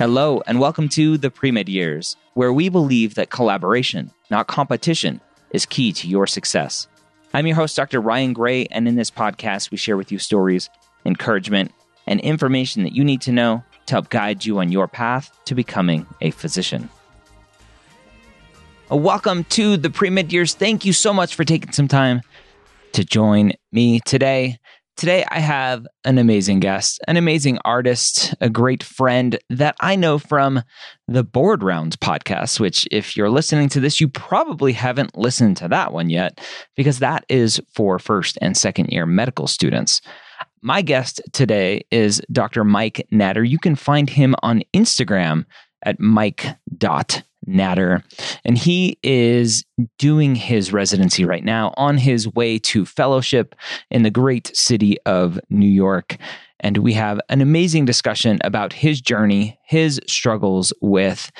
Hello, and welcome to the Pre-Med Years, where we believe that collaboration, not competition, is key to your success. I'm your host, Dr. Ryan Gray, and in this podcast, we share with you stories, encouragement, and information that you need to know to help guide you on your path to becoming a physician. Welcome to the Pre-Med Years. Thank you so much for taking some time to join me today. Today, I have an amazing guest, an amazing artist, a great friend that I know from the Board Rounds podcast, which, if you're listening to this, you probably haven't listened to that one yet, because that is for first and second year medical students. My guest today is Dr. Mike Natter. You can find him on Instagram at mike.natter Natter. And he is doing his residency right now on his way to fellowship in the great city of New York. And we have an amazing discussion about his journey, his struggles with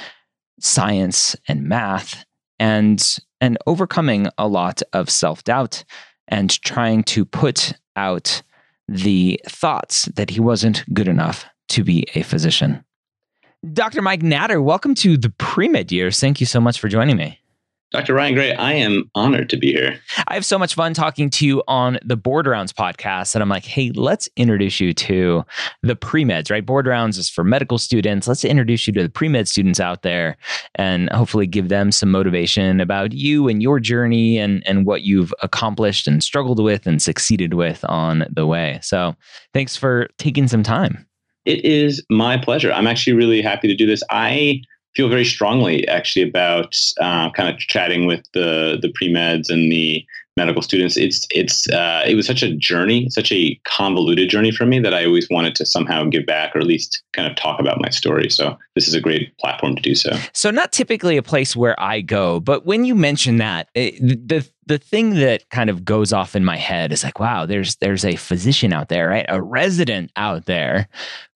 science and math, and, and overcoming a lot of self doubt and trying to put out the thoughts that he wasn't good enough to be a physician. Dr. Mike Natter, welcome to the pre-med years. Thank you so much for joining me. Dr. Ryan Gray, I am honored to be here. I have so much fun talking to you on the Board Rounds podcast. And I'm like, hey, let's introduce you to the pre meds, right? Board Rounds is for medical students. Let's introduce you to the pre med students out there and hopefully give them some motivation about you and your journey and, and what you've accomplished and struggled with and succeeded with on the way. So thanks for taking some time. It is my pleasure. I'm actually really happy to do this. I feel very strongly actually about uh, kind of chatting with the the pre meds and the medical students. It's it's uh, it was such a journey, such a convoluted journey for me that I always wanted to somehow give back or at least kind of talk about my story. So this is a great platform to do so. So not typically a place where I go, but when you mention that, it, the the thing that kind of goes off in my head is like, wow, there's there's a physician out there, right? A resident out there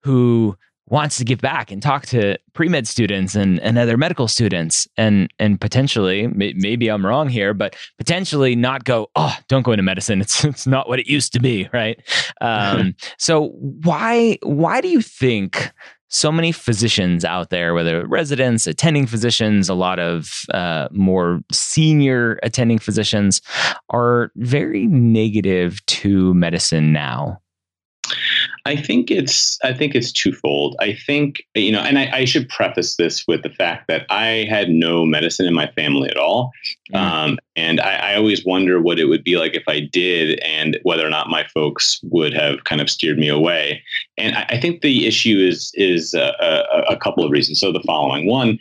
who wants to give back and talk to pre-med students and, and other medical students. And and potentially maybe I'm wrong here but potentially not go oh don't go into medicine. It's it's not what it used to be right? Um, so why why do you think so many physicians out there, whether residents, attending physicians, a lot of uh, more senior attending physicians, are very negative to medicine now. I think it's I think it's twofold. I think you know, and I, I, should preface this with the fact that I had no medicine in my family at all, mm. um, and I, I, always wonder what it would be like if I did, and whether or not my folks would have kind of steered me away. And I, I think the issue is is a, a, a couple of reasons. So the following: one,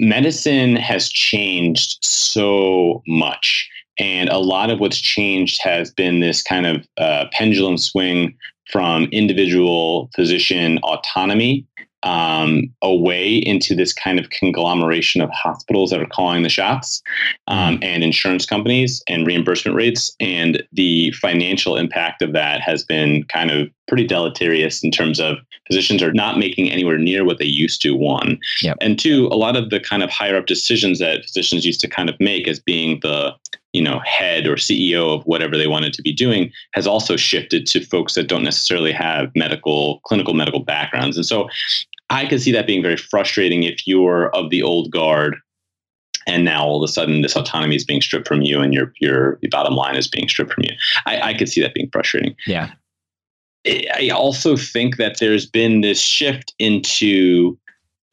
medicine has changed so much. And a lot of what's changed has been this kind of uh, pendulum swing from individual physician autonomy um, away into this kind of conglomeration of hospitals that are calling the shots um, mm. and insurance companies and reimbursement rates. And the financial impact of that has been kind of pretty deleterious in terms of physicians are not making anywhere near what they used to, one. Yep. And two, a lot of the kind of higher up decisions that physicians used to kind of make as being the you know head or CEO of whatever they wanted to be doing has also shifted to folks that don't necessarily have medical clinical medical backgrounds and so I could see that being very frustrating if you're of the old guard and now all of a sudden this autonomy is being stripped from you and your your bottom line is being stripped from you. I, I could see that being frustrating. Yeah. I also think that there's been this shift into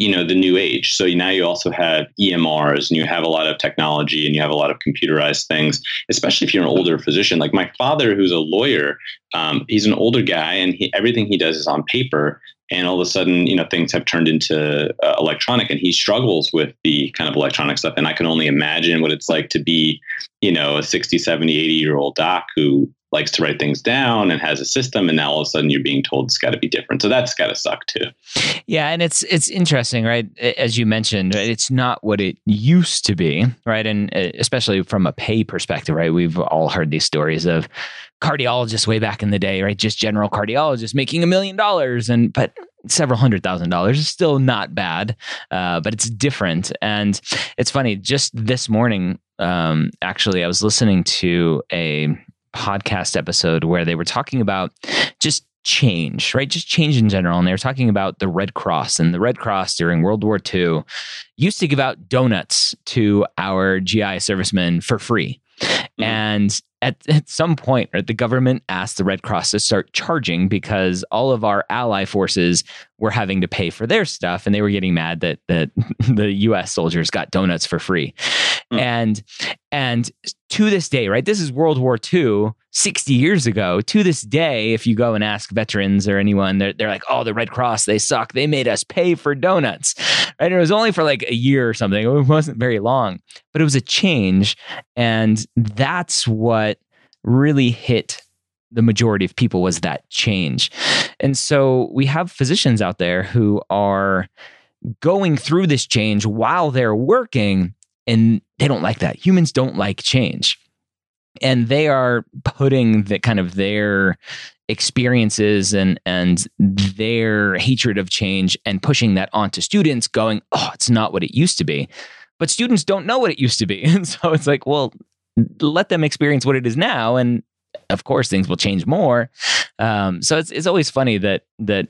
you know the new age. So now you also have emrs and you have a lot of technology and you have a lot of computerized things especially if you're an older physician. Like my father who's a lawyer um, he's an older guy and he, everything he does is on paper. And all of a sudden you know things have turned into uh, electronic and he struggles with the kind of electronic stuff. And i can only imagine what it's like to be you know a 60 70 80 year old doc who likes to write things down and has a system and now all of a sudden you're being told it's got to be different. So that's got to suck too. Yeah and it's it's interesting right? As you mentioned it's not what it used to be right? And uh, especially from a pay perspective right? We've all heard these stories of cardiologists way back in the day right? Just general cardiologists making a million dollars and but several hundred thousand dollars is still not bad uh, but it's different. And it's funny just this morning um, actually i was listening to a podcast episode where they were talking about just change, right? Just change in general. And they were talking about the Red Cross. And the Red Cross during World War II used to give out donuts to our GI servicemen for free. Mm-hmm. And at, at some point, right, the government asked the Red Cross to start charging because all of our ally forces were having to pay for their stuff and they were getting mad that that the US soldiers got donuts for free. Mm. And and to this day, right? This is World War II, 60 years ago. To this day, if you go and ask veterans or anyone, they're, they're like, oh, the Red Cross, they suck. They made us pay for donuts. Right? And it was only for like a year or something. It wasn't very long, but it was a change. And that's what really hit the majority of people was that change. And so we have physicians out there who are going through this change while they're working and they don't like that. Humans don't like change. And they are putting the kind of their experiences and and their hatred of change and pushing that onto students going, "Oh, it's not what it used to be." But students don't know what it used to be. And so it's like, well, let them experience what it is now and of course things will change more. Um, so it's it's always funny that that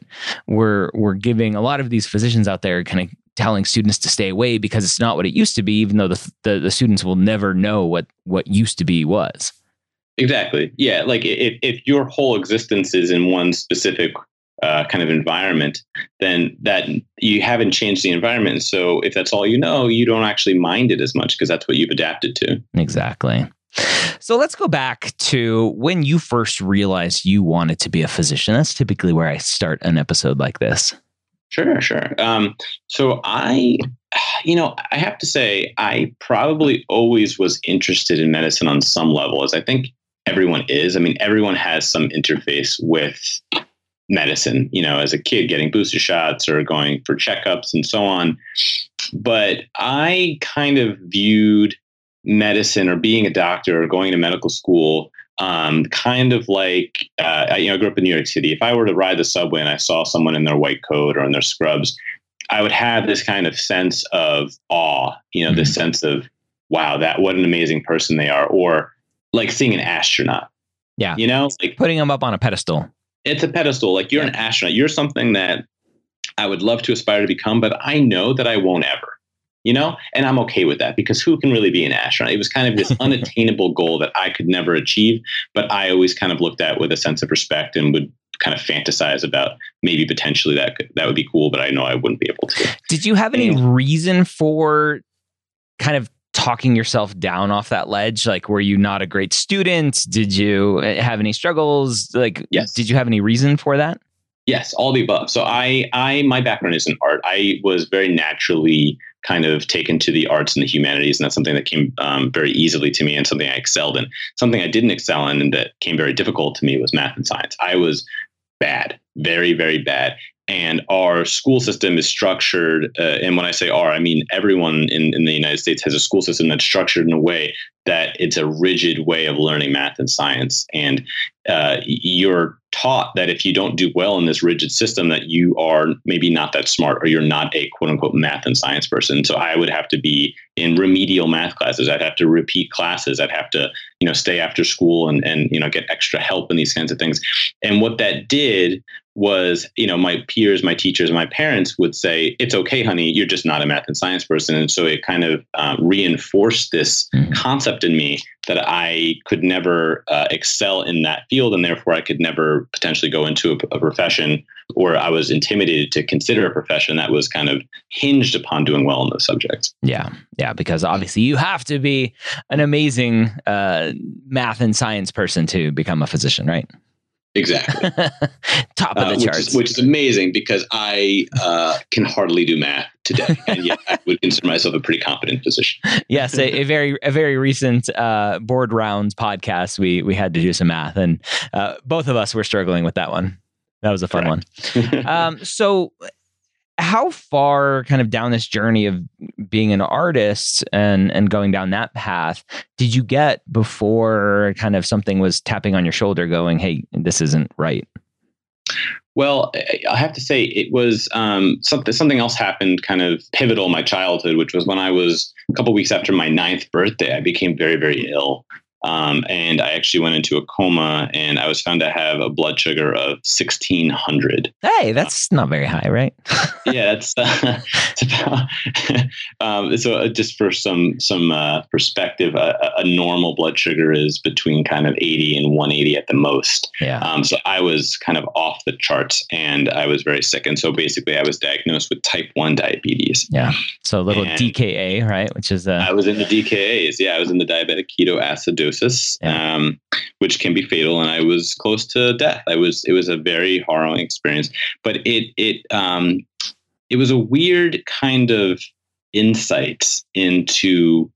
we're we're giving a lot of these physicians out there kind of telling students to stay away because it's not what it used to be, even though the, the, the students will never know what what used to be was. Exactly. Yeah. Like if, if your whole existence is in one specific uh, kind of environment, then that you haven't changed the environment. So if that's all you know, you don't actually mind it as much because that's what you've adapted to. Exactly. So let's go back to when you first realized you wanted to be a physician. That's typically where I start an episode like this. Sure, sure. Um, so I, you know, I have to say, I probably always was interested in medicine on some level, as I think everyone is. I mean, everyone has some interface with medicine, you know, as a kid getting booster shots or going for checkups and so on. But I kind of viewed medicine or being a doctor or going to medical school um, kind of like uh, you know, I grew up in New York City. If I were to ride the subway and I saw someone in their white coat or in their scrubs, I would have this kind of sense of awe. You know, mm-hmm. this sense of wow, that what an amazing person they are, or like seeing an astronaut. Yeah, you know, like putting them up on a pedestal. It's a pedestal. Like you're yeah. an astronaut. You're something that I would love to aspire to become, but I know that I won't ever you know and i'm okay with that because who can really be an astronaut it was kind of this unattainable goal that i could never achieve but i always kind of looked at with a sense of respect and would kind of fantasize about maybe potentially that could, that would be cool but i know i wouldn't be able to did you have any and, reason for kind of talking yourself down off that ledge like were you not a great student did you eh, have any struggles like yes. did you have any reason for that yes all the above so i i my background is in art i was very naturally kind of taken to the arts and the humanities, and that's something that came um, very easily to me and something I excelled in. Something I didn't excel in and that came very difficult to me was math and science. I was bad, very, very bad. And our school system is structured uh, and when i say our i mean everyone in, in the united states has a school system that's structured in a way that it's a rigid way of learning math and science. And uh, you're taught that if you don't do well in this rigid system that you are maybe not that smart or you're not a quote unquote math and science person. So i would have to be in remedial math classes. I'd have to repeat classes. I'd have to you know stay after school and and you know get extra help in these kinds of things. And what that did was, you know, my peers, my teachers, my parents would say, "It's okay, honey. You're just not a math and science person." And so it kind of um, reinforced this mm-hmm. concept in me that I could never uh, excel in that field, and therefore I could never potentially go into a, a, profession, or I was intimidated to consider a profession that was kind of hinged upon doing well in those subjects. Yeah, yeah, because obviously you have to be an amazing uh, math and science person to become a physician, right? Exactly. Top of the uh, which charts. Is, which is amazing because I uh, can hardly do math today, and yet I would consider myself a pretty competent physician. yes, a, a, very a very recent uh, board rounds podcast. We we had to do some math, and uh, both of us were struggling with that one. That was a fun Correct. one. um, so how far kind of down this journey of being an artist and and going down that path did you get before kind of something was tapping on your shoulder going hey this isn't right well, I have to say it was um, something. Something else happened, kind of pivotal in my childhood, which was when I was a couple weeks after my ninth birthday. I became very, very ill, um, and I actually went into a coma and I was found to have a blood sugar of 1600. Hey, that's not very high, right? yeah, that's uh, about, um, so uh, just for some, some uh, perspective, a, a, normal blood sugar is between kind of 80 and 180 at the most. Yeah. Um, so I was kind of off the charts and I was very sick. And so basically I was diagnosed with type 1 diabetes. Yeah. So a little and DKA, right? Which is, uh, I was in the DKAs. Yeah. I was in the diabetic ketoacidosis yeah. um, which can be fatal. And I was close to death. I was. It was a very harrowing experience, but it it um, it was a weird kind of insight into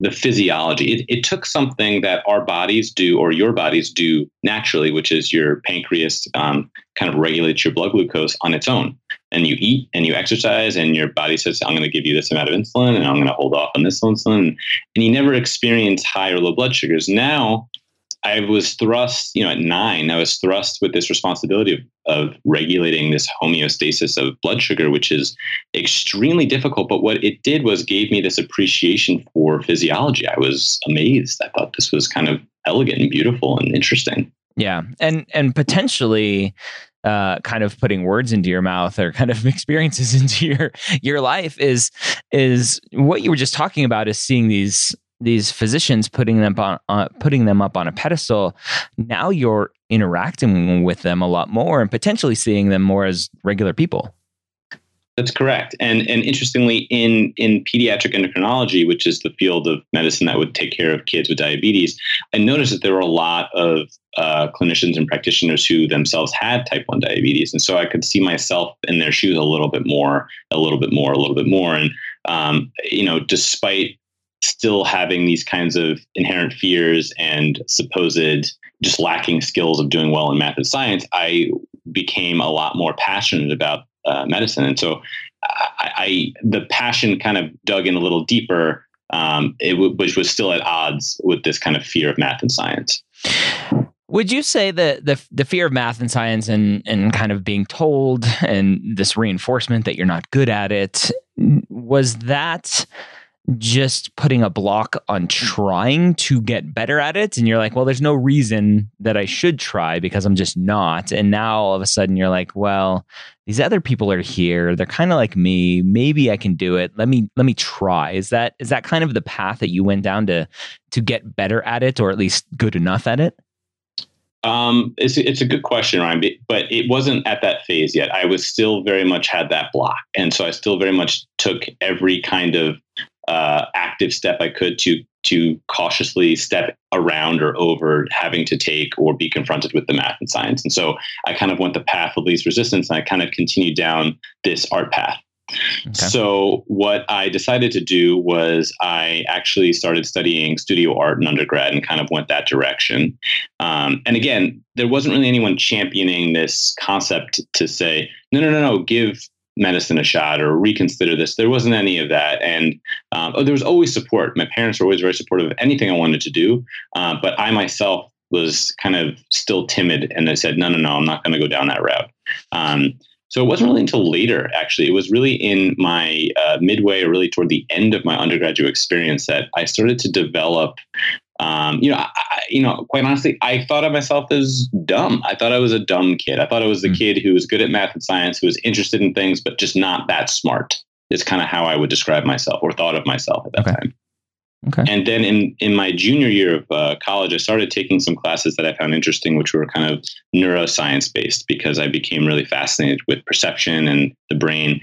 the physiology. It, it, took something that our bodies do, or your bodies do naturally, which is your pancreas um, kind of regulates your blood glucose on its own. And you eat and you exercise, and your body says, I'm going to give you this amount of insulin, and I'm going to hold off on this insulin. And you never experience high or low blood sugars. Now, I was thrust, you know, at nine, I was thrust with this responsibility of, of regulating this homeostasis of blood sugar, which is extremely difficult. But what it did was gave me this appreciation for physiology. I was amazed. I thought this was kind of elegant and beautiful and interesting. Yeah. And and potentially uh, kind of putting words into your mouth or kind of experiences into your your life is is what you were just talking about is seeing these these physicians putting them on uh, putting them up on a pedestal. Now you're interacting with them a lot more and potentially seeing them more as regular people that's correct. And and interestingly in in pediatric endocrinology which is the field of medicine that would take care of kids with diabetes i noticed that there were a lot of uh, clinicians and practitioners who themselves had type 1 diabetes. And so i could see myself in their shoes a little bit more a little bit more a little bit more. And um, you know despite still having these kinds of inherent fears and supposed just lacking skills of doing well in math and science, I became a lot more passionate about uh, medicine. And so I, I, the passion kind of dug in a little deeper, um, it w- which was still at odds with this kind of fear of math and science. Would you say that the the fear of math and science and and kind of being told and this reinforcement that you're not good at it was that just putting a block on trying to get better at it. And you're like well there's no reason that I should try because I'm just not. And now all of a sudden you're like well these other people are here. They're kind of like me. Maybe I can do it. Let me let me try. Is that is that kind of the path that you went down to to get better at it or at least good enough at it? Um, it's, it's a good question, Ryan, but it wasn't at that phase yet. I was still very much had that block. And so I still very much took every kind of uh, active step I could to to cautiously step around or over having to take or be confronted with the math and science. And so I kind of went the path of least resistance and I kind of continued down this art path. Okay. So, what I decided to do was I actually started studying studio art in undergrad and kind of went that direction. Um, and again, there wasn't really anyone championing this concept to say, no, no, no, no, give medicine a shot or reconsider this. There wasn't any of that. And um, oh, there was always support. My parents were always very supportive of anything I wanted to do. Uh, but I myself was kind of still timid and I said, no, no, no, I'm not going to go down that route. Um, so it wasn't really until later, actually. It was really in my uh, midway or really toward the end of my undergraduate experience that I started to develop. Um, you know, I, you know, quite honestly, I thought of myself as dumb. I thought I was a dumb kid. I thought I was the mm. kid who was good at math and science, who was interested in things, but just not that smart. Is kind of how I would describe myself or thought of myself at that okay. time. Okay. And then in, in my junior year of uh, college, I started taking some classes that I found interesting, which were kind of neuroscience based because I became really fascinated with perception and the brain.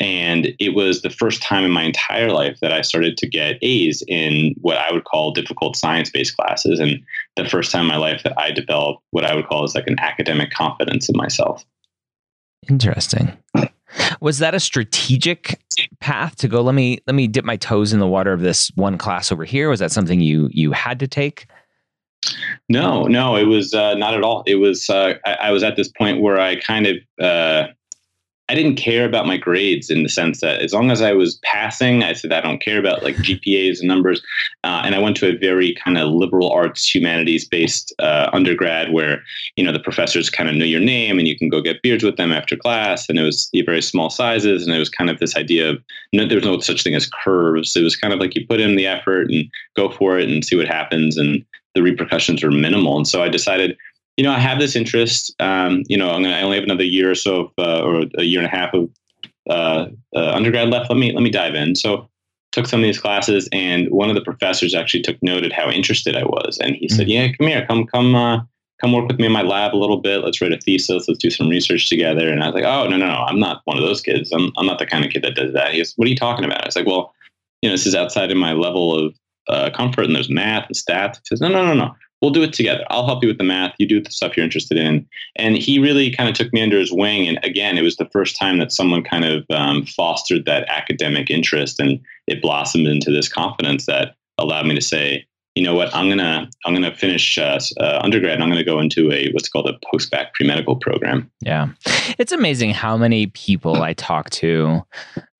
And it was the first time in my entire life that I started to get A's in what I would call difficult science based classes. And the first time in my life that I developed what I would call as like an academic confidence in myself. Interesting. Was that a strategic path to go? Let me let me dip my toes in the water of this one class over here. Was that something you you had to take? No, no, it was uh, not at all. It was uh, I, I, was at this point where I kind of uh, I didn't care about my grades in the sense that as long as I was passing, I said I don't care about like GPAs and numbers. Uh, and I went to a very kind of liberal arts humanities based uh, undergrad where you know the professors kind of know your name and you can go get beers with them after class. And it was very small sizes, and it was kind of this idea of no, there was no such thing as curves. It was kind of like you put in the effort and go for it and see what happens, and the repercussions were minimal. And so I decided you know, I have this interest. Um, you know, I'm gonna, I only have another year or so of, uh, or a year and a half of uh, uh, undergrad left. Let me let me dive in. So took some of these classes, and one of the professors actually took note at how interested I was, and he mm-hmm. said, "Yeah, come here, come come uh, come work with me in my lab a little bit. Let's write a thesis. Let's do some research together." And I was like, "Oh no, no, no! I'm not one of those kids. I'm I'm not the kind of kid that does that." He goes, "What are you talking about?" I was like, "Well, you know, this is outside of my level of uh, comfort, and there's math and stats." He says, "No, no, no, no we'll do it together. I'll help you with the math. You do the stuff you're interested in. And he really kind of took me under his wing. And again, it was the first time that someone kind of um, fostered that academic interest, and it blossomed into this confidence that allowed me to say, you know what, I'm gonna I'm gonna finish uh, uh, undergrad. and I'm gonna go into a what's called a post bac pre medical program. Yeah, it's amazing how many people I talk to.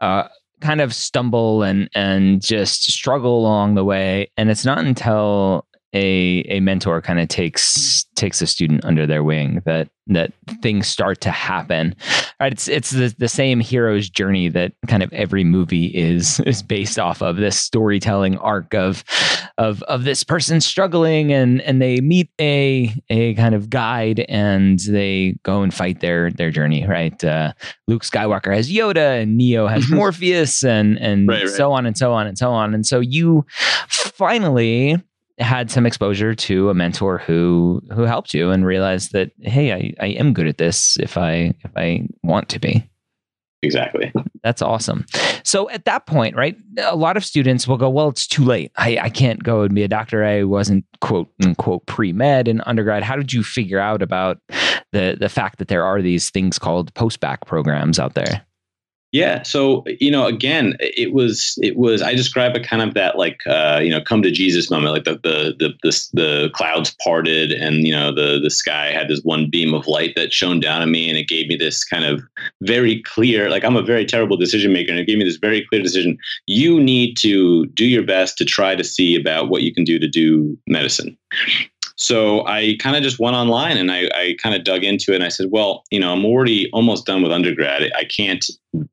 Uh, kind of stumble and and just struggle along the way and it's not until a a mentor kind of takes takes a student under their wing that that things start to happen. Right it's it's the, the same hero's journey that kind of every movie is is based off of this storytelling arc of of of this person struggling and and they meet a a kind of guide and they go and fight their their journey right? Uh, luke skywalker has yoda and neo has morpheus and and right, right. so on and so on and so on. And so you finally had some exposure to a mentor who who helped you and realized that hey I, I am good at this if I if I want to be. Exactly. That's awesome. So at that point right a lot of students will go well it's too late. I, I can't go and be a doctor. I wasn't quote unquote pre-med in undergrad. How did you figure out about the the fact that there are these things called post-bac programs out there yeah. So, you know, again, it was, it was, I describe it kind of that like, uh, you know, come to Jesus moment, like the, the, the, the, the clouds parted and, you know, the, the sky had this one beam of light that shone down on me and it gave me this kind of very clear, like I'm a very terrible decision maker and it gave me this very clear decision. You need to do your best to try to see about what you can do to do medicine. So I kind of just went online and I, I kind of dug into it and I said, well, you know, I'm already almost done with undergrad. I can't,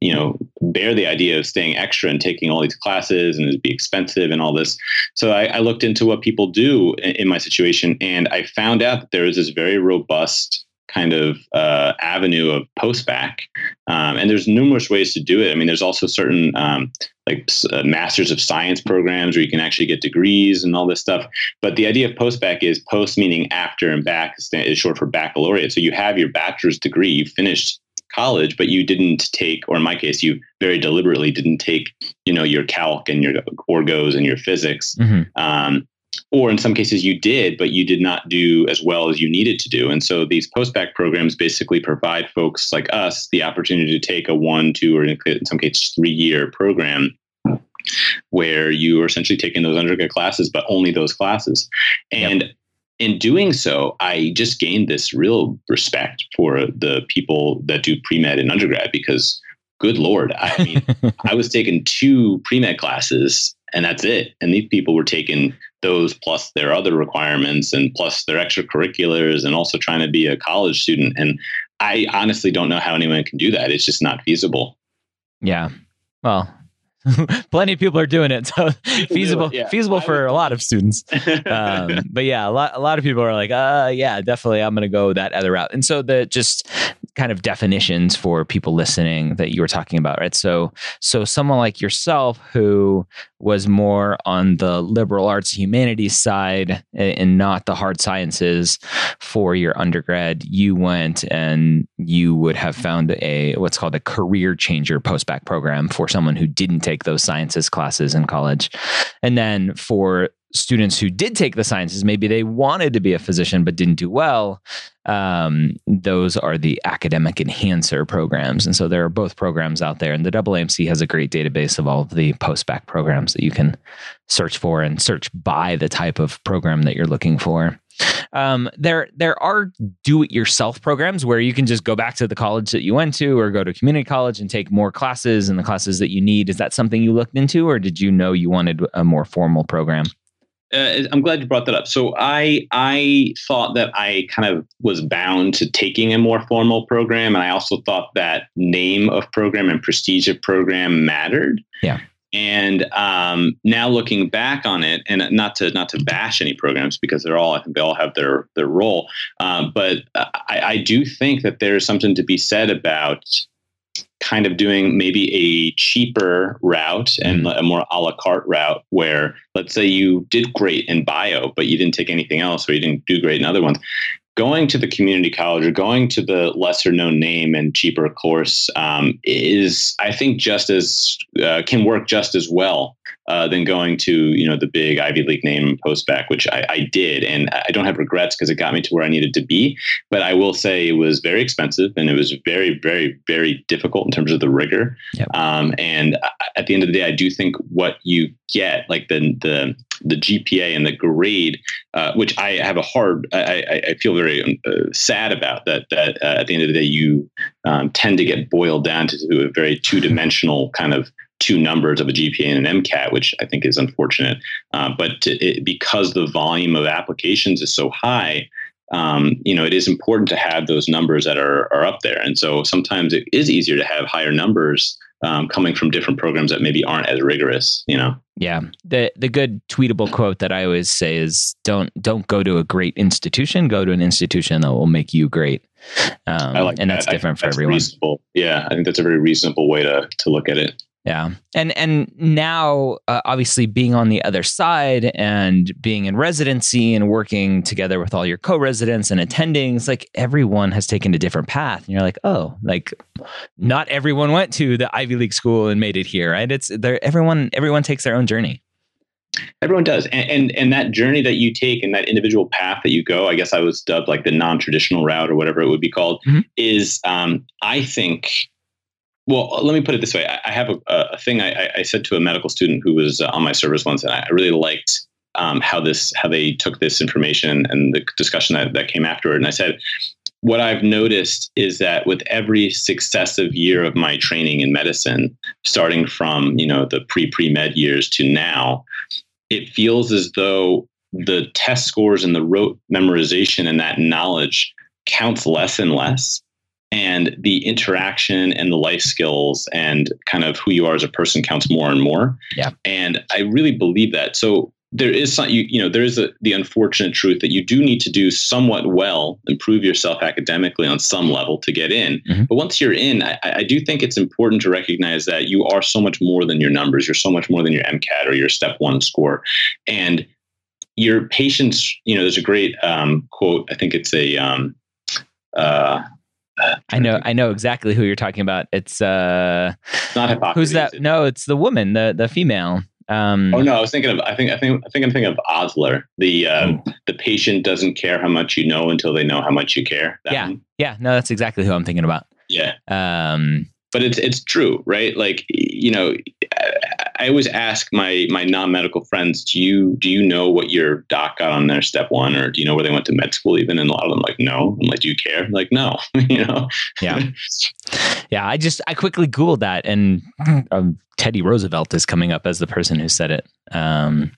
you know, bear the idea of staying extra and taking all these classes and it'd be expensive and all this. So I, I looked into what people do in, in my situation and I found out that there is this very robust kind of uh, avenue of post-bac. Um, and there's numerous ways to do it. I mean, there's also certain um, like uh, masters of science programs where you can actually get degrees and all this stuff. But the idea of post-bac is post meaning after and bac is short for baccalaureate. So you have your bachelor's degree, you finished college, but you didn't take, or in my case, you very deliberately didn't take, you know, your calc and your orgos and your physics. Mm-hmm. Um, or in some cases you did, but you did not do as well as you needed to do. And so these post-bac programs basically provide folks like us the opportunity to take a one, two, or in some cases three-year program where you are essentially taking those undergrad classes, but only those classes. And yep. in doing so, I just gained this real respect for the people that do pre-med in undergrad because good lord i mean i was taking two pre-med classes and that's it. And these people were taking those plus their other requirements and plus their extracurriculars and also trying to be a college student. And i honestly don't know how anyone can do that. It's just not feasible. Yeah. Well plenty of people are doing it. So feasible yeah. feasible for a lot of students. Um, but yeah a lot a lot of people are like uh yeah definitely i'm gonna go that other route. And so the just kind of definitions for people listening that you were talking about right? So so someone like yourself who was more on the liberal arts humanities side and not the hard sciences for your undergrad. You went and you would have found a what's called a career changer post-bac program for someone who didn't take those sciences classes in college. And then for students who did take the sciences, maybe they wanted to be a physician but didn't do well. Um, those are the academic enhancer programs. And so there are both programs out there. And the AAMC has a great database of all of the post-bac programs that you can search for and search by the type of program that you're looking for. Um, there, there are do-it-yourself programs where you can just go back to the college that you went to, or go to community college and take more classes and the classes that you need. Is that something you looked into, or did you know you wanted a more formal program? Uh, I'm glad you brought that up. So I I thought that I kind of was bound to taking a more formal program, and I also thought that name of program and prestige of program mattered. Yeah. And um, now looking back on it, and not to not to bash any programs because they're all I think they all have their their role, um, but I, I do think that there's something to be said about kind of doing maybe a cheaper route and mm. a more a la carte route where let's say you did great in bio but you didn't take anything else or you didn't do great in other ones going to the community college or going to the lesser known name and cheaper course um, is i think just as uh, can work just as well uh, than going to you know the big Ivy League name post-bac, which I, I did, and I don't have regrets because it got me to where I needed to be. But I will say it was very expensive, and it was very, very, very difficult in terms of the rigor. Yep. Um, and at the end of the day, I do think what you get, like the the the GPA and the grade, uh, which I have a hard, I, I feel very uh, sad about that. That uh, at the end of the day, you um, tend to get boiled down to a very two dimensional kind of two numbers of a GPA and an MCAT, which I think is unfortunate. Uh, but it, because the volume of applications is so high, um, you know, it is important to have those numbers that are, are up there. And so sometimes it is easier to have higher numbers um, coming from different programs that maybe aren't as rigorous, you know? Yeah. The the good tweetable quote that I always say is don't don't go to a great institution, go to an institution that will make you great. Um, I like and that. that's different I, for that's everyone. Reasonable. Yeah, I think that's a very reasonable way to to look at it. Yeah. And and now uh, obviously being on the other side and being in residency and working together with all your co-residents and attendings like everyone has taken a different path and you're like, "Oh, like not everyone went to the Ivy League school and made it here." Right? It's there everyone everyone takes their own journey. Everyone does, and, and, and that journey that you take and that individual path that you go, I guess I was dubbed like the non-traditional route or whatever it would be called, mm-hmm. is um, I think well, let me put it this way. I, have a, a thing I, I, said to a medical student who was uh, on my service once, and I really liked um, how this how they took this information and the discussion that, that came afterward. And I said, what I've noticed is that with every successive year of my training in medicine, starting from you know the pre pre med years to now, it feels as though the test scores and the rote memorization and that knowledge counts less and less and the interaction and the life skills and kind of who you are as a person counts more and more. Yeah. And I really believe that. So there is some, you, you know, there is a, the unfortunate truth that you do need to do somewhat well, improve yourself academically on some level to get in. Mm-hmm. But once you're in, I, I do think it's important to recognize that you are so much more than your numbers. You're so much more than your MCAT or your step one score. And your patience, you know, there's a great um, quote. I think it's a, um, uh, I know, I know exactly who you're talking about. It's uh, not. Who's that? No, it's the woman, the the female. Um, oh no, I was thinking of. I think. I think. I think I'm thinking of Osler. The um, oh. the patient doesn't care how much you know until they know how much you care. That yeah. One. Yeah. No, that's exactly who I'm thinking about. Yeah. Um, but it's it's true, right? Like you know, I always ask my my non medical friends, do you do you know what your doc got on their step one, or do you know where they went to med school? Even and a lot of them like, no. I'm like, do you care? I'm like, no. you know. yeah. Yeah. I just I quickly googled that, and um, Teddy Roosevelt is coming up as the person who said it. Um,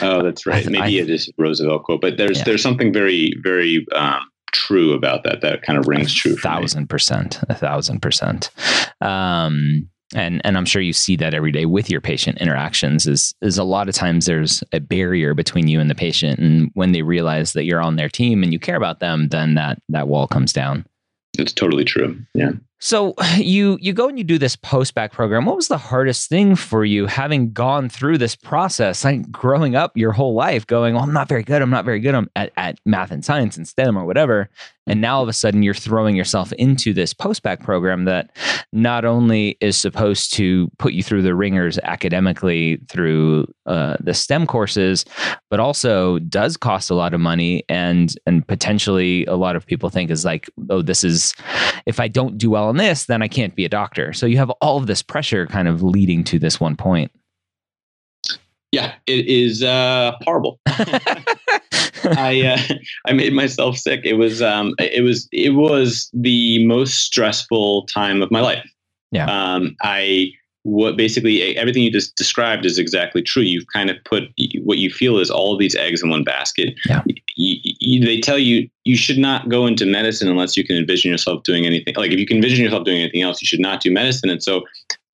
oh, that's right. Maybe I, it is Roosevelt quote, but there's yeah. there's something very very um, true about that. That kind of rings true. A thousand percent. A thousand percent. Um, and and I'm sure you see that every day with your patient interactions is is a lot of times there's a barrier between you and the patient. And when they realize that you're on their team and you care about them then that that wall comes down. It's totally true. Yeah so you you go and you do this post bac program. What was the hardest thing for you having gone through this process? Like growing up your whole life, going, "Well, I'm not very good. I'm not very good at, at math and science and STEM or whatever." And now all of a sudden you're throwing yourself into this post bac program that not only is supposed to put you through the ringers academically through uh, the STEM courses, but also does cost a lot of money and and potentially a lot of people think is like, oh, this is if I don't do well on this, then I can't be a doctor. So you have all of this pressure kind of leading to this one point. Yeah, it is uh, horrible. I uh, I made myself sick. It was um, it was it was the most stressful time of my life. Yeah. Um, I what basically everything you just described is exactly true. You've kind of put what you feel is all of these eggs in one basket. Yeah. You, you, they tell you you should not go into medicine unless you can envision yourself doing anything. Like if you can envision yourself doing anything else, you should not do medicine. And so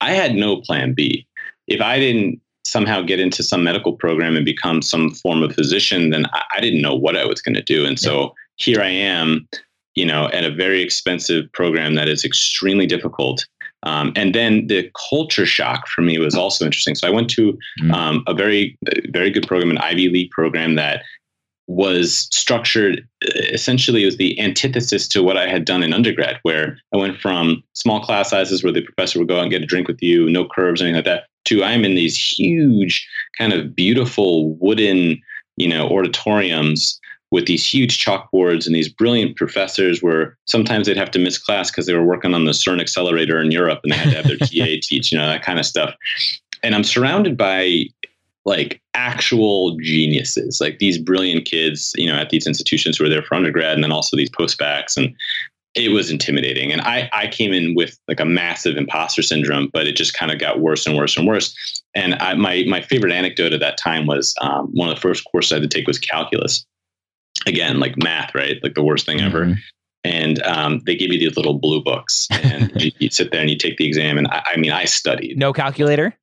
I had no plan B. If I didn't somehow get into some medical program and become some form of physician, then I, I didn't know what I was going to do. And so here I am, you know, at a very expensive program that is extremely difficult um, and then the culture shock for me was also interesting. So I went to mm. um, a very, very good program, an Ivy League program that was structured uh, essentially it was the antithesis to what I had done in undergrad, where I went from small class sizes where the professor would go out and get a drink with you, no curves, anything like that, to I'm in these huge, kind of beautiful wooden, you know, auditoriums with these huge chalkboards and these brilliant professors where sometimes they'd have to miss class because they were working on the CERN accelerator in Europe and they had to have their TA teach, you know, that kind of stuff. And I'm surrounded by like actual geniuses, like these brilliant kids, you know, at these institutions who were there for undergrad and then also these post-bacs. And it was intimidating. And I, I came in with like a massive imposter syndrome, but it just kind of got worse and worse and worse. And I, my, my favorite anecdote at that time was um, one of the first courses I had to take was calculus again, like math, right? Like the worst thing mm-hmm. ever. And um, they give you these little blue books, and you, you, sit there and you take the exam. And I, I mean, I studied. No calculator.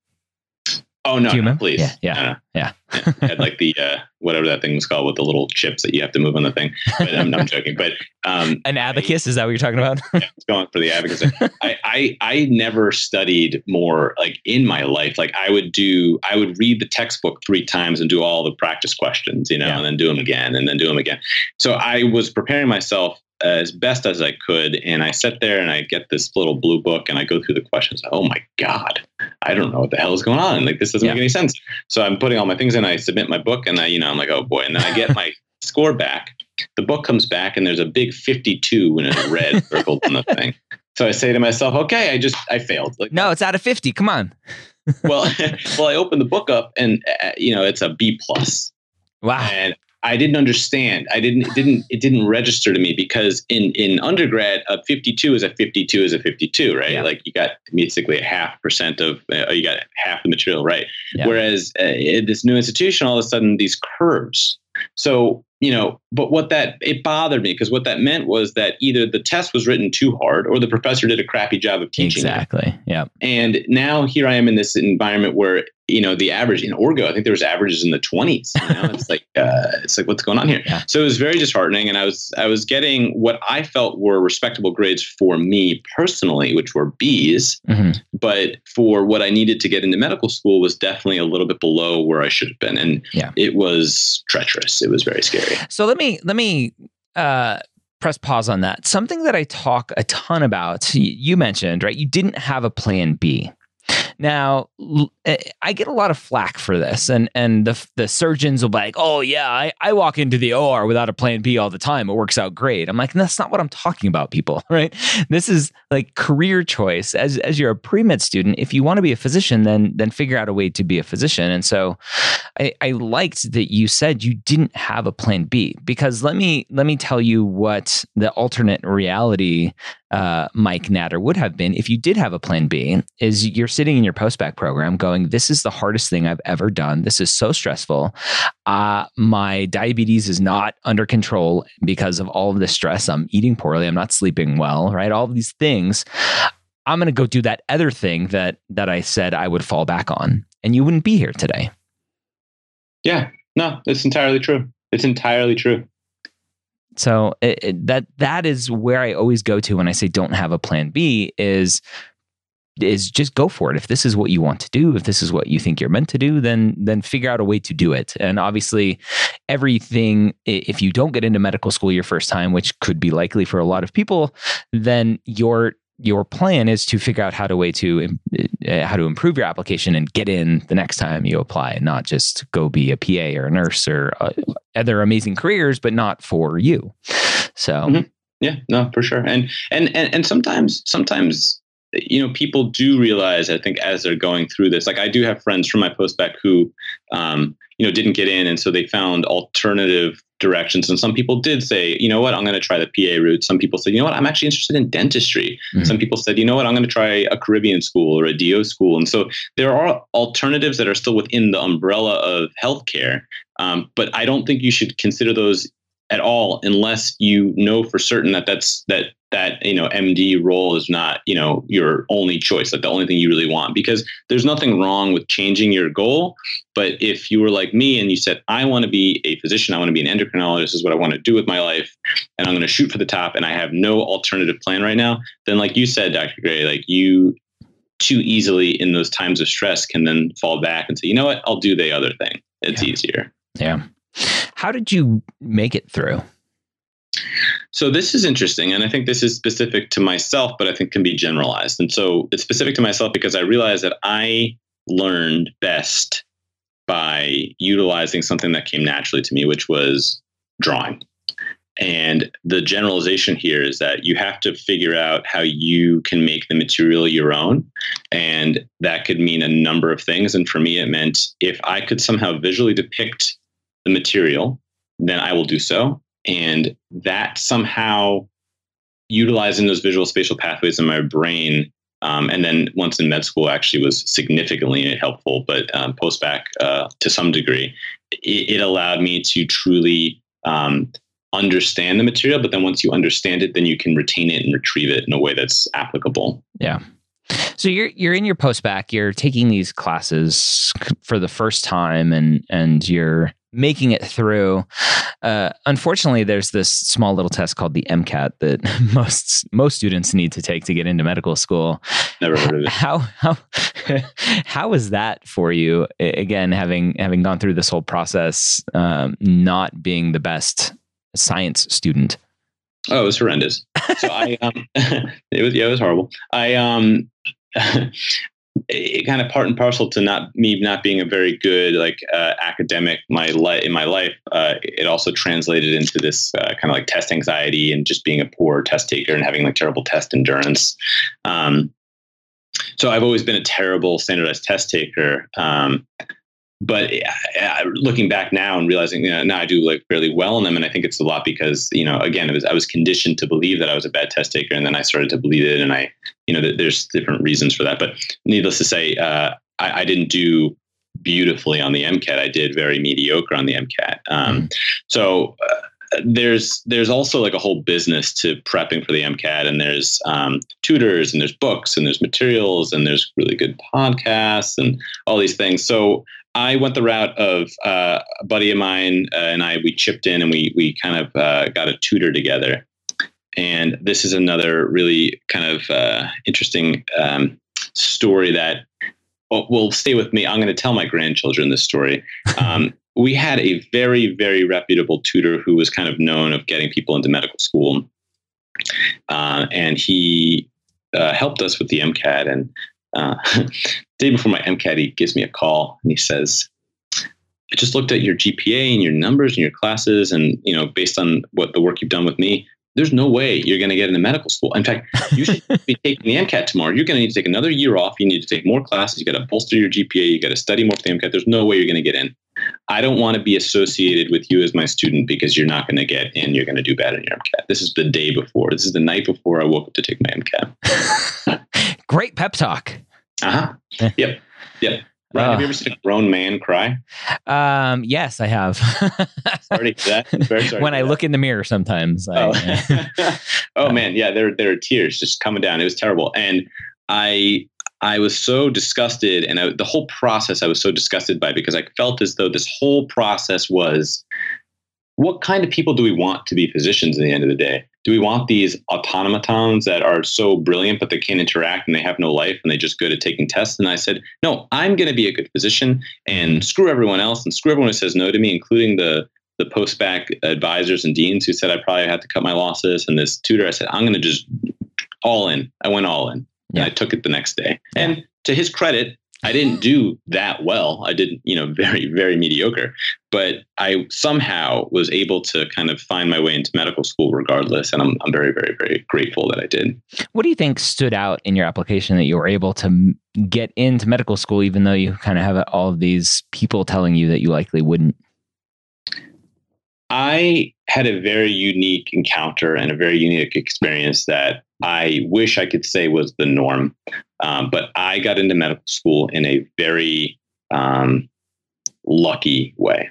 Oh no, no please. Yeah, yeah, yeah. yeah. Had like the uh, whatever that thing was called with the little chips that you have to move on the thing. But I'm, I'm joking. But um, an abacus I, is that what you're talking about? yeah, it's going for the abacus. I, I I never studied more like in my life. Like I would do, I would read the textbook three times and do all the practice questions, you know, yeah. and then do them again and then do them again. So I was preparing myself as best as I could. And I sit there and I get this little blue book and I go through the questions. Oh my God, I don't know what the hell is going on. Like, this doesn't yeah. make any sense. So I'm putting all my things in. I submit my book and I, you know, I'm like, oh boy. And then I get my score back. The book comes back and there's a big 52 in a red circled on the thing. So I say to myself, okay, I just, I failed. Like, no, it's out of 50. Come on. well, well, I open the book up and, uh, you know, it's a B plus. Wow. And I didn't understand. I didn't it didn't it didn't register to me because in in undergrad a 52 is a 52 is a 52, right? Yeah. Like you got basically a half percent of uh, you got half the material right. Yeah. Whereas uh, in this new institution all of a sudden these curves. So you know, but what that it bothered me because what that meant was that either the test was written too hard or the professor did a crappy job of teaching. Exactly. Yeah. And now here I am in this environment where you know the average in Orgo, I think there was averages in the twenties. You know, it's like uh, it's like what's going on here. Yeah. So it was very disheartening, and I was I was getting what I felt were respectable grades for me personally, which were Bs, mm-hmm. but for what I needed to get into medical school was definitely a little bit below where I should have been, and yeah. it was treacherous. It was very scary. So let me let me. Uh, press pause on that. Something that I talk a ton about, you mentioned, right? You didn't have a plan B. Now, eh, I get a lot of flack for this, and and the the surgeons will be like, "Oh yeah, I, I walk into the OR without a plan B all the time. It works out great." I'm like, "That's not what I'm talking about, people. Right? This is like career choice. As as you're a pre med student, if you want to be a physician, then then figure out a way to be a physician." And so, I, I liked that you said you didn't have a plan B because let me let me tell you what the alternate reality uh, Mike Natter would have been if you did have a plan B is you're sitting in your postbac program going, This is the hardest thing I've ever done. This is so stressful. Uh, my diabetes is not under control because of all of this stress. I'm eating poorly. I'm not sleeping well, right? All of these things. I'm going to go do that other thing that that I said I would fall back on, and you wouldn't be here today. Yeah, no, it's entirely true. It's entirely true. So it, it, that that is where I always go to when I say don't have a plan B is is just go for it. If this is what you want to do, if this is what you think you're meant to do, then then figure out a way to do it. And obviously, everything if you don't get into medical school your first time, which could be likely for a lot of people, then your your plan is to figure out how to way to uh, how to improve your application and get in the next time you apply, and not just go be a PA or a nurse or uh, other amazing careers, but not for you. So. Mm-hmm. Yeah, no, for sure. And, and and and sometimes sometimes you know people do realize i think as they're going through this like i do have friends from my postbac who um, you know didn't get in and so they found alternative directions. And some people did say you know what? I'm going to try the pa route. Some people said you know what? I'm actually interested in dentistry. Mm-hmm. some people said you know what? I'm going to try a caribbean school or a do school. And so there are alternatives that are still within the umbrella of healthcare um, but i don't think you should consider those at all unless you know for certain that that's that that you know MD role is not you know your only choice, like the only thing you really want. Because there's nothing wrong with changing your goal, but if you were like me and you said, I want to be a physician, I want to be an endocrinologist, this is what I want to do with my life, and I'm going to shoot for the top, and I have no alternative plan right now, then like you said, Dr. Gray, like you too easily in those times of stress can then fall back and say, you know what, I'll do the other thing. It's yeah. easier. Yeah. How did you make it through? So this is interesting, and I think this is specific to myself, but I think can be generalized. And so it's specific to myself because I realized that I learned best by utilizing something that came naturally to me, which was drawing. And the generalization here is that you have to figure out how you can make the material your own. And that could mean a number of things. And for me, it meant if I could somehow visually depict the material, then I will do so. And that somehow utilizing those visual spatial pathways in my brain. Um, and then once in med school, actually was significantly helpful, but um, post bac uh, to some degree, it, it, allowed me to truly um, understand the material. But then once you understand it, then you can retain it and retrieve it in a way that's applicable. Yeah. So you're you're in your post bac. you're taking these classes for the first time, and and you're making it through. Uh, unfortunately, there's this small little test called the MCAT that most most students need to take to get into medical school. Never heard of it. How how how was that for you? Again, having having gone through this whole process, um, not being the best science student. Oh, it was horrendous. So I um, it was yeah, it was horrible. I um it kind of part and parcel to not me not being a very good like uh, academic my life in my life uh, it also translated into this uh, kind of like test anxiety and just being a poor test taker and having like terrible test endurance. Um, so i've always been a terrible standardized test taker um, but uh, looking back now and realizing you know, now I do like fairly well in them, and I think it's a lot because you know again it was I was conditioned to believe that I was a bad test taker, and then I started to believe it, and I you know there's different reasons for that. But needless to say, uh, I, I, didn't do beautifully on the MCAT. I did very mediocre on the MCAT. Um, mm. So. Uh, there's there's also like a whole business to prepping for the MCAT, and there's um, tutors, and there's books, and there's materials, and there's really good podcasts, and all these things. So I went the route of uh, a buddy of mine uh, and I. We chipped in and we we kind of uh, got a tutor together. And this is another really kind of uh, interesting um, story that will stay with me. I'm going to tell my grandchildren this story. Um, we had a very very reputable tutor who was kind of known of getting people into medical school, uh, and he uh, helped us with the MCAT and uh, day before my MCAT, he gives me a call and he says, I just looked at your GPA and your numbers and your classes, and you know, based on what the work you've done with me, there's no way you're going to get into medical school. In fact, you should be taking the MCAT tomorrow. You're going to need to take another year off. You need to take more classes. You got to bolster your GPA. You got to study more for the MCAT. There's no way you're going to get in. I don't want to be associated with you as my student because you're not going to get in. You're going to do bad in your MCAT. This is the day before. This is the night before I woke up to take my MCAT. Great pep talk. Uh huh. yep. Yep. Uh, have you ever seen a grown man cry? Um, yes, I have. sorry that. When I that. look in the mirror sometimes. Oh, I, oh man, yeah, there there are tears just coming down. It was terrible, and I I was so disgusted, and I, the whole process I was so disgusted by because I felt as though this whole process was what kind of people do we want to be physicians at the end of the day? Do we want these automatons that are so brilliant but they can't interact and they have no life and they just good at taking tests? And I said, no, I'm going to be a good physician and screw everyone else and screw everyone who says no to me, including the the post-bac advisors and deans who said I probably had to cut my losses. And this tutor, I said, I'm going to just all in. I went all in. Yeah. And I took it the next day. And to his credit, I didn't mm-hmm. do that well. I didn't, you know, very, very mediocre. But I somehow was able to kind of find my way into medical school regardless. And I'm, I'm very, very, very grateful that I did. What do you think stood out in your application that you were able to get into medical school, even though you kind of have all of these people telling you that you likely wouldn't? I had a very unique encounter and a very unique experience that I wish I could say was the norm. Um, but I got into medical school in a very um, lucky way.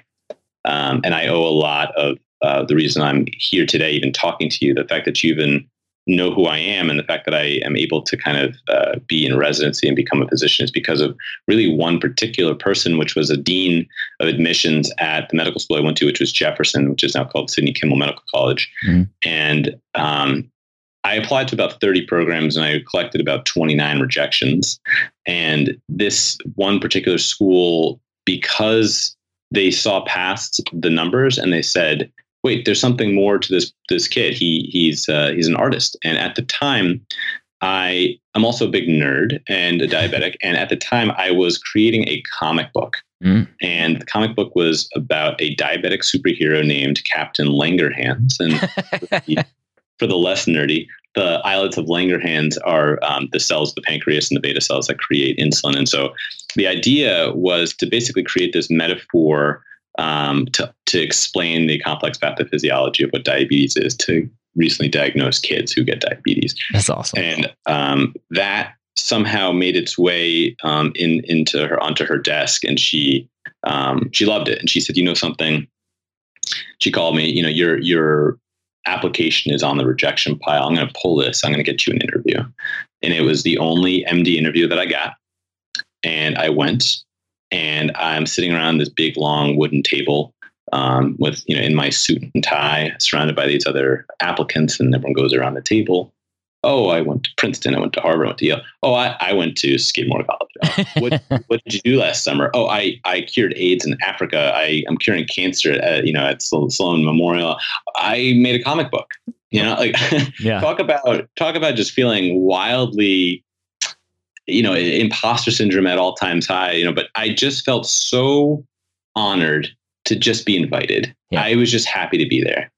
Um, and I owe a lot of uh, the reason I'm here today, even talking to you, the fact that you even know who I am and the fact that I am able to kind of uh, be in residency and become a physician is because of really one particular person, which was a dean of admissions at the medical school I went to, which was Jefferson, which is now called Sidney Kimmel Medical College. Mm-hmm. And um, I applied to about 30 programs and I collected about 29 rejections. And this one particular school, because they saw past the numbers and they said, wait, there's something more to this this kid. He he's uh, he's an artist. And at the time, I I'm also a big nerd and a diabetic. and at the time, I was creating a comic book. Mm. And the comic book was about a diabetic superhero named Captain Langerhans. And for the less nerdy, the islets of Langerhans are um, the cells, the pancreas and the beta cells that create insulin. And so the idea was to basically create this metaphor um, to, to explain the complex pathophysiology of what diabetes is to recently diagnosed kids who get diabetes. That's awesome. And um, that somehow made its way um, in into her onto her desk, and she um, she loved it. And she said, "You know something." She called me. You know, your your application is on the rejection pile. I'm going to pull this. I'm going to get you an interview. And it was the only MD interview that I got. And I went and I'm sitting around this big, long wooden table um, with, you know, in my suit and tie, surrounded by these other applicants, and everyone goes around the table. Oh, I went to Princeton. I went to Harvard. I went to Yale. Oh, I, I went to Skidmore College. Oh, what, what did you do last summer? Oh, I, I cured AIDS in Africa. I, I'm curing cancer at, you know, at Sloan Memorial. I made a comic book. You know, like yeah. talk about talk about just feeling wildly, you know, imposter syndrome at all times high. You know, but I just felt so honored to just be invited. Yeah. I was just happy to be there,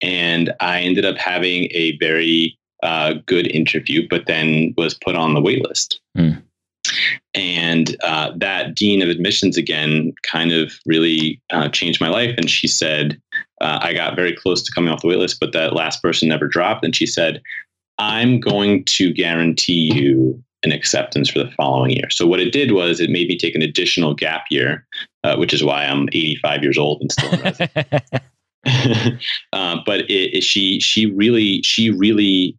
and I ended up having a very uh, good interview, but then was put on the wait list. Mm. And uh, that dean of admissions again kind of really uh, changed my life. And she said, uh, I got very close to coming off the wait list, but that last person never dropped. And she said, I'm going to guarantee you an acceptance for the following year. So what it did was it made me take an additional gap year, uh, which is why I'm 85 years old and still in residence. uh, but it, it, she she really she really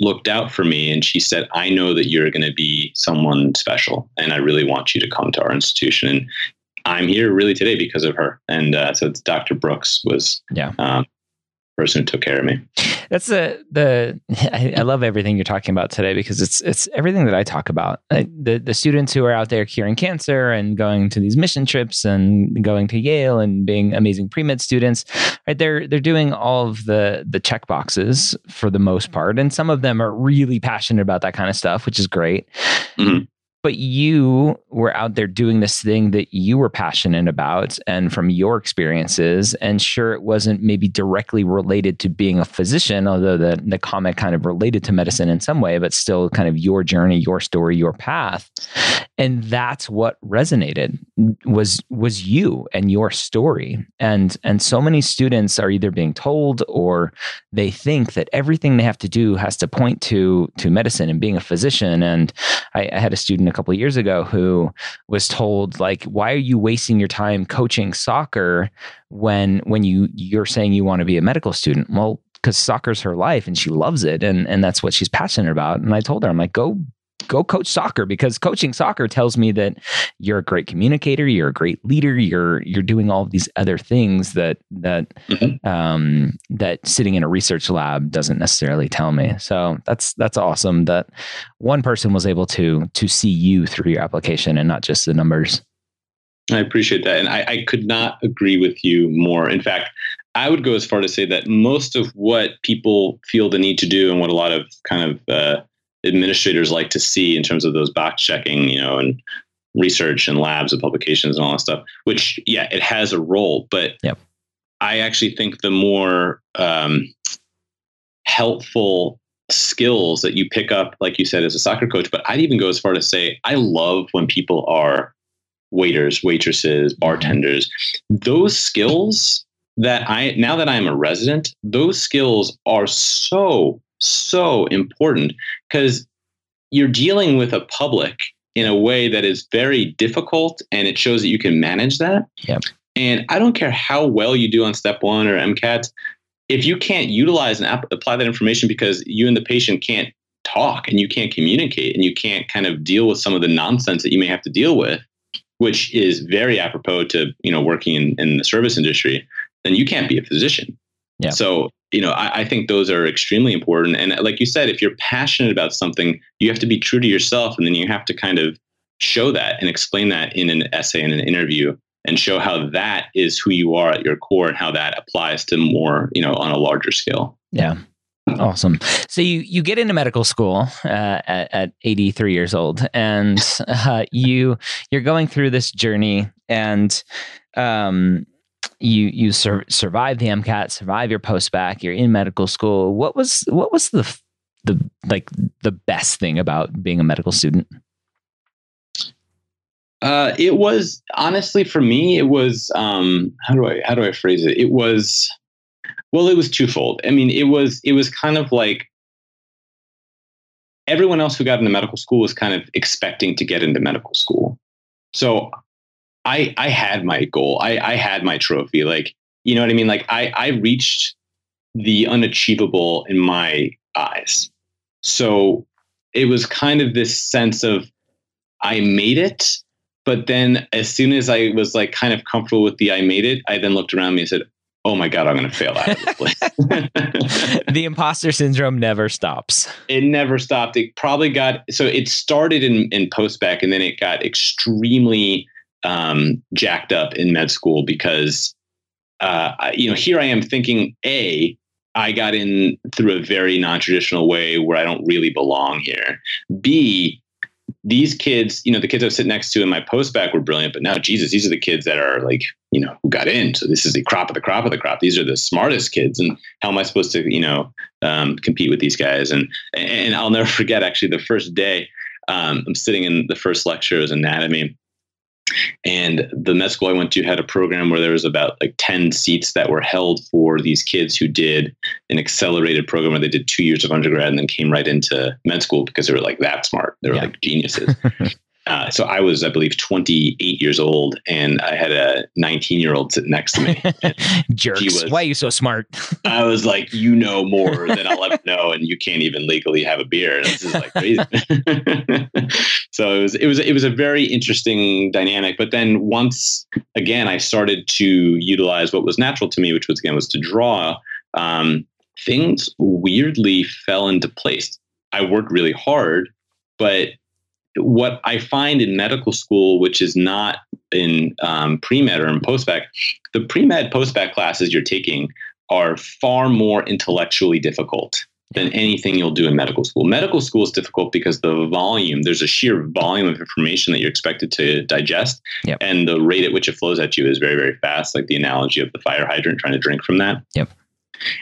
looked out for me and she said, I know that you're going to be someone special and I really want you to come to our institution. And I'm here really today because of her. And uh, so Dr. Brooks was yeah. Um, person who took care of me. That's the the I, I, love everything you're talking about today because it's it's everything that I talk about. I, the the students who are out there curing cancer and going to these mission trips and going to Yale and being amazing pre med students, right? They're they're doing all of the the check boxes for the most part, and some of them are really passionate about that kind of stuff, which is great. Mm-hmm. But you were out there doing this thing that you were passionate about and from your experiences and sure it wasn't maybe directly related to being a physician although the, the comic kind of related to medicine in some way but still kind of your journey your story your path. And that's what resonated was was you and your story. And and so many students are either being told or they think that everything they have to do has to point to to medicine and being a physician. And i, I had a student a couple years ago who was told like why are you wasting your time coaching soccer when when you you're saying you want to be a medical student? Well because soccer's her life and she loves it and and that's what she's passionate about. And i told her i'm like go go coach soccer because coaching soccer tells me that you're a great communicator, you're a great leader, you're you're doing all of these other things that that mm-hmm. um, that sitting in a research lab doesn't necessarily tell me. So that's that's awesome that one person was able to to see you through your application and not just the numbers. I appreciate that, and I, I could not agree with you more. In fact, I would go as far to say that most of what people feel the need to do, and what a lot of kind of uh, administrators like to see in terms of those box checking, you know, and research and labs and publications and all that stuff. Which, yeah, it has a role, but yep. I actually think the more um, helpful skills that you pick up, like you said, as a soccer coach, but I'd even go as far to say I love when people are waiters, waitresses, mm-hmm. bartenders. Those skills that I now that I'm a resident, those skills are so so important because you're dealing with a public in a way that is very difficult and it shows that you can manage that. Yep. And I don't care how well you do on step one or MCATs, if you can't utilize and ap- apply that information because you and the patient can't talk and you can't communicate and you can't kind of deal with some of the nonsense that you may have to deal with, which is very apropos to you know working in, in the service industry, then you can't be a physician. Yeah. So you know, I, I, think those are extremely important. And like you said, if you're passionate about something, you have to be true to yourself, and then you have to kind of show that and explain that in an essay and an interview, and show how that is who you are at your core, and how that applies to more, you know, on a larger scale. Yeah. Awesome. So you you get into medical school uh, at, at 83 years old, and uh, you you're going through this journey, and um, you you sur- survive the MCAT, survive your post bac, you're in medical school. What was what was the the like the best thing about being a medical student? Uh, it was honestly for me, it was um, how do I how do I phrase it? It was well, it was twofold. I mean, it was it was kind of like everyone else who got into medical school was kind of expecting to get into medical school. So I I had my goal. I I had my trophy. Like you know what I mean. Like I I reached the unachievable in my eyes. So it was kind of this sense of I made it, but then as soon as I was like kind of comfortable with the I made it, I then looked around me and said, "Oh my god, I'm going to fail out of this place." the imposter syndrome never stops. It never stopped. It probably got so it started in in post bac, and then it got extremely um, jacked up in med school because, uh, you know, here I am thinking, A, I got in through a very non traditional way where I don't really belong here. B, these kids, you know, the kids I was sitting next to in my post bac were brilliant, but now, Jesus, these are the kids that are like, you know, who got in. So this is the crop of the crop of the crop. These are the smartest kids. And how am I supposed to, you know, um, compete with these guys? And, and I'll never forget actually the first day um, I'm sitting in the first lecture was anatomy and the med school I went to had a program where there was about like 10 seats that were held for these kids who did an accelerated program where they did two years of undergrad and then came right into med school because they were like that smart. They were yeah. like geniuses. Uh, so I was, I believe, 28 years old, and I had a 19 year old sitting next to me. Jerks! Was, Why are you so smart? I was like, you know more than I'll ever know, and you can't even legally have a beer. And this is like crazy. so it was, it was, it was a very interesting dynamic. But then once again, I started to utilize what was natural to me, which was again was to draw. Um, things weirdly fell into place. I worked really hard, but what I find in medical school, which is not in um, pre med or in post bac, the pre med post bac classes you're taking are far more intellectually difficult than anything you'll do in medical school. Medical school is difficult because the volume, there's a sheer volume of information that you're expected to digest. Yep. And the rate at which it flows at you is very, very fast, like the analogy of the fire hydrant trying to drink from that. Yep.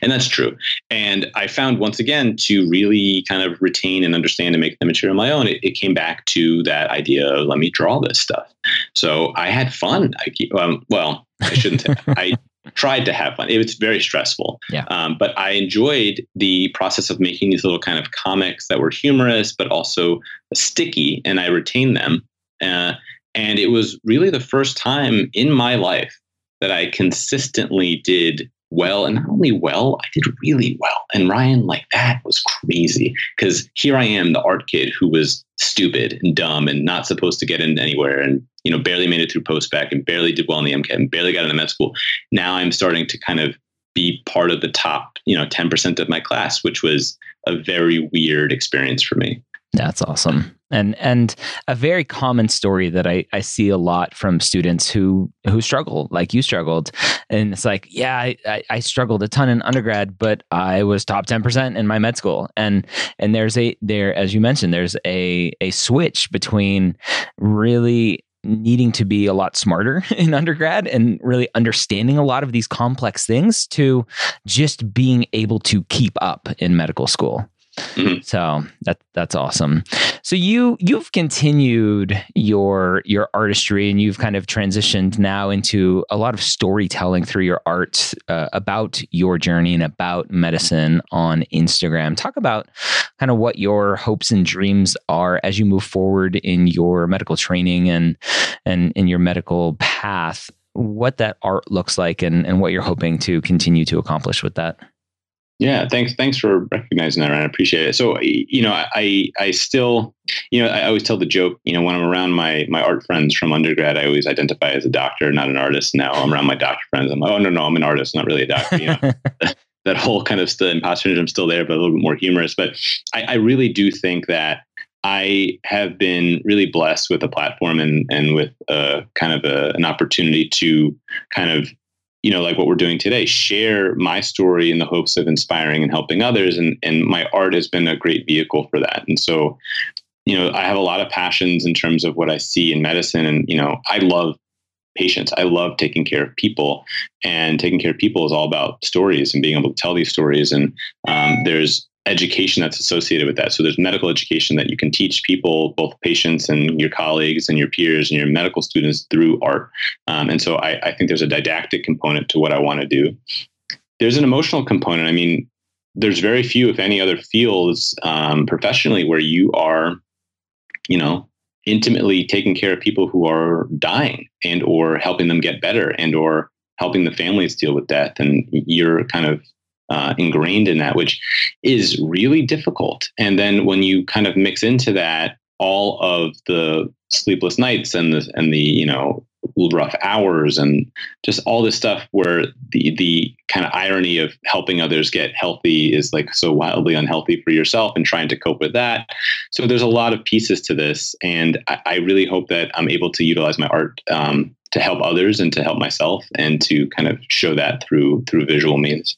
And that's true. And I found once again to really kind of retain and understand and make the material my own, it, it came back to that idea of let me draw this stuff. So I had fun. I keep, um, well, I shouldn't. I tried to have fun. It was very stressful. Yeah. Um, but I enjoyed the process of making these little kind of comics that were humorous, but also sticky, and I retained them. Uh, and it was really the first time in my life that I consistently did well and not only well i did really well. And ryan like that was crazy. Because here i am the art kid who was stupid and dumb and not supposed to get in anywhere and you know barely made it through post bac and barely did well in the mcat and barely got into med school. Now i'm starting to kind of be part of the top you know 10% of my class which was a very weird experience for me that's awesome. And and a very common story that I, I see a lot from students who who struggle like you struggled. And it's like, yeah, I, I, struggled a ton in undergrad, but I was top 10% in my med school. And and there's a there, as you mentioned, there's a a switch between really needing to be a lot smarter in undergrad and really understanding a lot of these complex things to just being able to keep up in medical school. Mm-hmm. So that that's awesome. So you you've continued your your artistry and you've kind of transitioned now into a lot of storytelling through your art uh, about your journey and about medicine on Instagram. Talk about kind of what your hopes and dreams are as you move forward in your medical training and and in your medical path. What that art looks like and, and what you're hoping to continue to accomplish with that. Yeah, thanks. Thanks for recognizing that, Ryan. I appreciate it. So, you know, I I still, you know, I always tell the joke. You know, when I'm around my my art friends from undergrad, I always identify as a doctor, not an artist. Now I'm around my doctor friends. I'm like, oh no, no, I'm an artist, not really a doctor. You know, that whole kind of the imposter syndrome still there, but a little bit more humorous. But I, I really do think that I have been really blessed with a platform and and with a kind of a, an opportunity to kind of you know, like what we're doing today, share my story in the hopes of inspiring and helping others. And, and my art has been a great vehicle for that. And so, you know, I have a lot of passions in terms of what I see in medicine. And, you know, I love patients. I love taking care of people, and taking care of people is all about stories and being able to tell these stories. And um, there's education that's associated with that. So there's medical education that you can teach people, both patients and your colleagues and your peers and your medical students through art. Um, and so I, I think there's a didactic component to what I want to do. There's an emotional component. I mean, there's very few, if any, other fields um, professionally where you are, you know, intimately taking care of people who are dying and or helping them get better and or helping the families deal with death and you're kind of uh, ingrained in that, which is really difficult. And then when you kind of mix into that all of the sleepless nights and the and the you know rough hours and just all this stuff where the the kind of irony of helping others get healthy is like so wildly unhealthy for yourself and trying to cope with that so there's a lot of pieces to this and i, I really hope that i'm able to utilize my art um, to help others and to help myself and to kind of show that through through visual means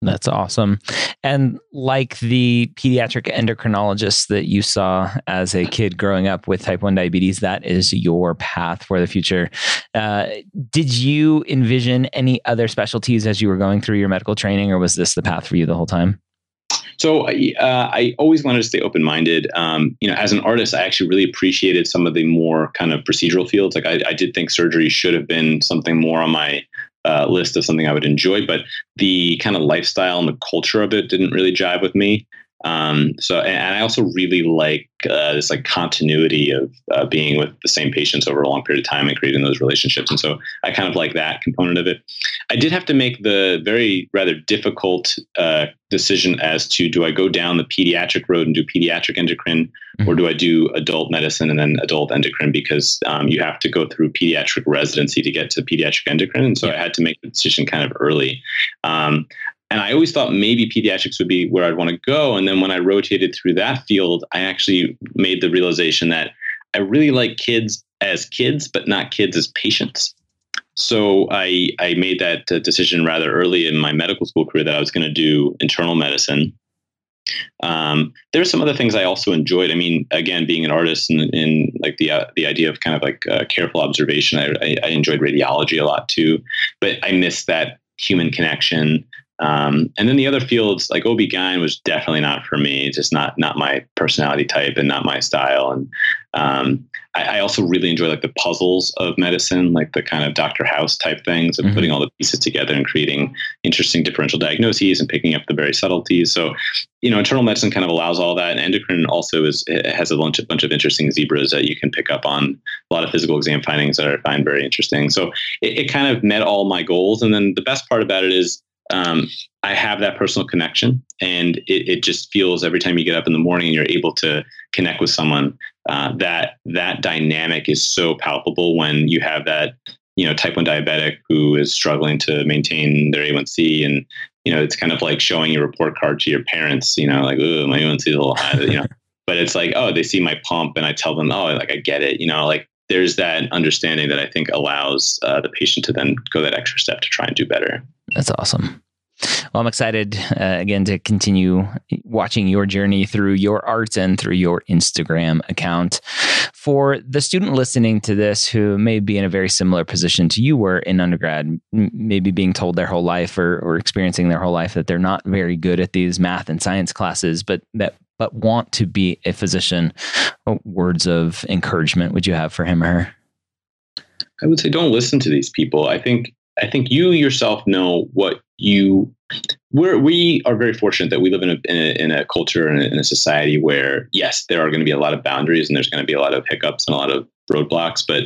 that's awesome. And like the pediatric endocrinologist that you saw as a kid growing up with type 1 diabetes, that is your path for the future. Uh, did you envision any other specialties as you were going through your medical training, or was this the path for you the whole time? So uh, I always wanted to stay open minded. Um, you know, as an artist, I actually really appreciated some of the more kind of procedural fields. Like I, I did think surgery should have been something more on my uh, list of something I would enjoy, but the kind of lifestyle and the culture of it didn't really jive with me. Um, so, and I also really like uh, this like continuity of uh, being with the same patients over a long period of time and creating those relationships. And so, I kind of like that component of it. I did have to make the very rather difficult uh, decision as to do I go down the pediatric road and do pediatric endocrine, mm-hmm. or do I do adult medicine and then adult endocrine? Because um, you have to go through pediatric residency to get to pediatric endocrine, and so yeah. I had to make the decision kind of early. Um, and I always thought maybe pediatrics would be where I'd want to go. And then when I rotated through that field, I actually made the realization that I really like kids as kids, but not kids as patients. So I, I made that uh, decision rather early in my medical school career that I was going to do internal medicine. Um, there are some other things I also enjoyed. I mean, again, being an artist and like the uh, the idea of kind of like uh, careful observation, I, I, I enjoyed radiology a lot too, but I missed that human connection. Um, and then the other fields like OB-GYN was definitely not for me, just not, not my personality type and not my style. And, um, I, I, also really enjoy like the puzzles of medicine, like the kind of Dr. House type things of mm-hmm. putting all the pieces together and creating interesting differential diagnoses and picking up the very subtleties. So, you know, internal medicine kind of allows all that. And endocrine also is, has a bunch of, bunch of interesting zebras that you can pick up on a lot of physical exam findings that I find very interesting. So it, it kind of met all my goals. And then the best part about it is, um, I have that personal connection, and it, it, just feels every time you get up in the morning and you're able to connect with someone uh, that that dynamic is so palpable when you have that you know type one diabetic who is struggling to maintain their A1C, and you know it's kind of like showing your report card to your parents. You know, like oh my A1C is a little high, you know. But it's like, oh, they see my pump, and I tell them, oh, like I get it. You know, like there's that understanding that I think allows uh, the patient to then go that extra step to try and do better. That's awesome. Well, I'm excited uh, again to continue watching your journey through your art and through your Instagram account. For the student listening to this who may be in a very similar position to you were in undergrad, maybe being told their whole life or, or experiencing their whole life that they're not very good at these math and science classes, but that but want to be a physician, what words of encouragement would you have for him or her? I would say don't listen to these people. I think I think you yourself know what you we're, we are very fortunate that we live in a, in a, in a culture and in a society where yes there are going to be a lot of boundaries and there's going to be a lot of hiccups and a lot of roadblocks but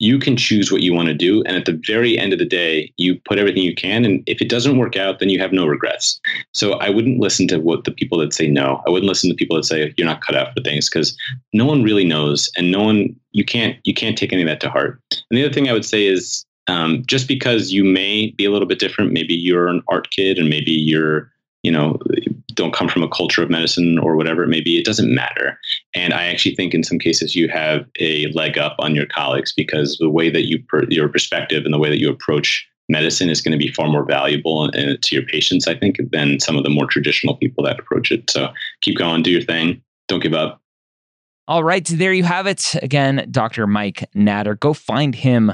you can choose what you want to do. And at the very end of the day you put everything you can and if it doesn't work out then you have no regrets. So i wouldn't listen to what the people that say no. I wouldn't listen to people that say you're not cut out for things because no one really knows and no one you can't you can't take any of that to heart. And the other thing i would say is um, just because you may be a little bit different, maybe you're an art kid and maybe you're, you know, don't come from a culture of medicine or whatever it may be, it doesn't matter. And I actually think in some cases you have a leg up on your colleagues because the way that you, per, your perspective and the way that you approach medicine is going to be far more valuable to your patients, I think, than some of the more traditional people that approach it. So keep going, do your thing, don't give up. All right, there you have it. Again, Dr. Mike Natter. Go find him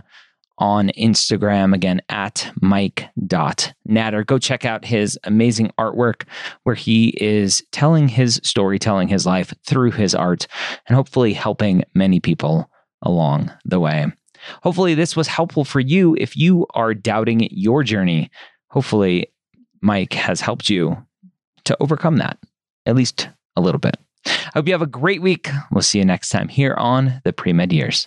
on Instagram again at mike.natter. Go check out his amazing artwork where he is telling his story, telling his life through his art, and hopefully helping many people along the way. Hopefully, this was helpful for you if you are doubting your journey. Hopefully, Mike has helped you to overcome that, at least a little bit. I hope you have a great week. We'll see you next time here on the Pre Med Years.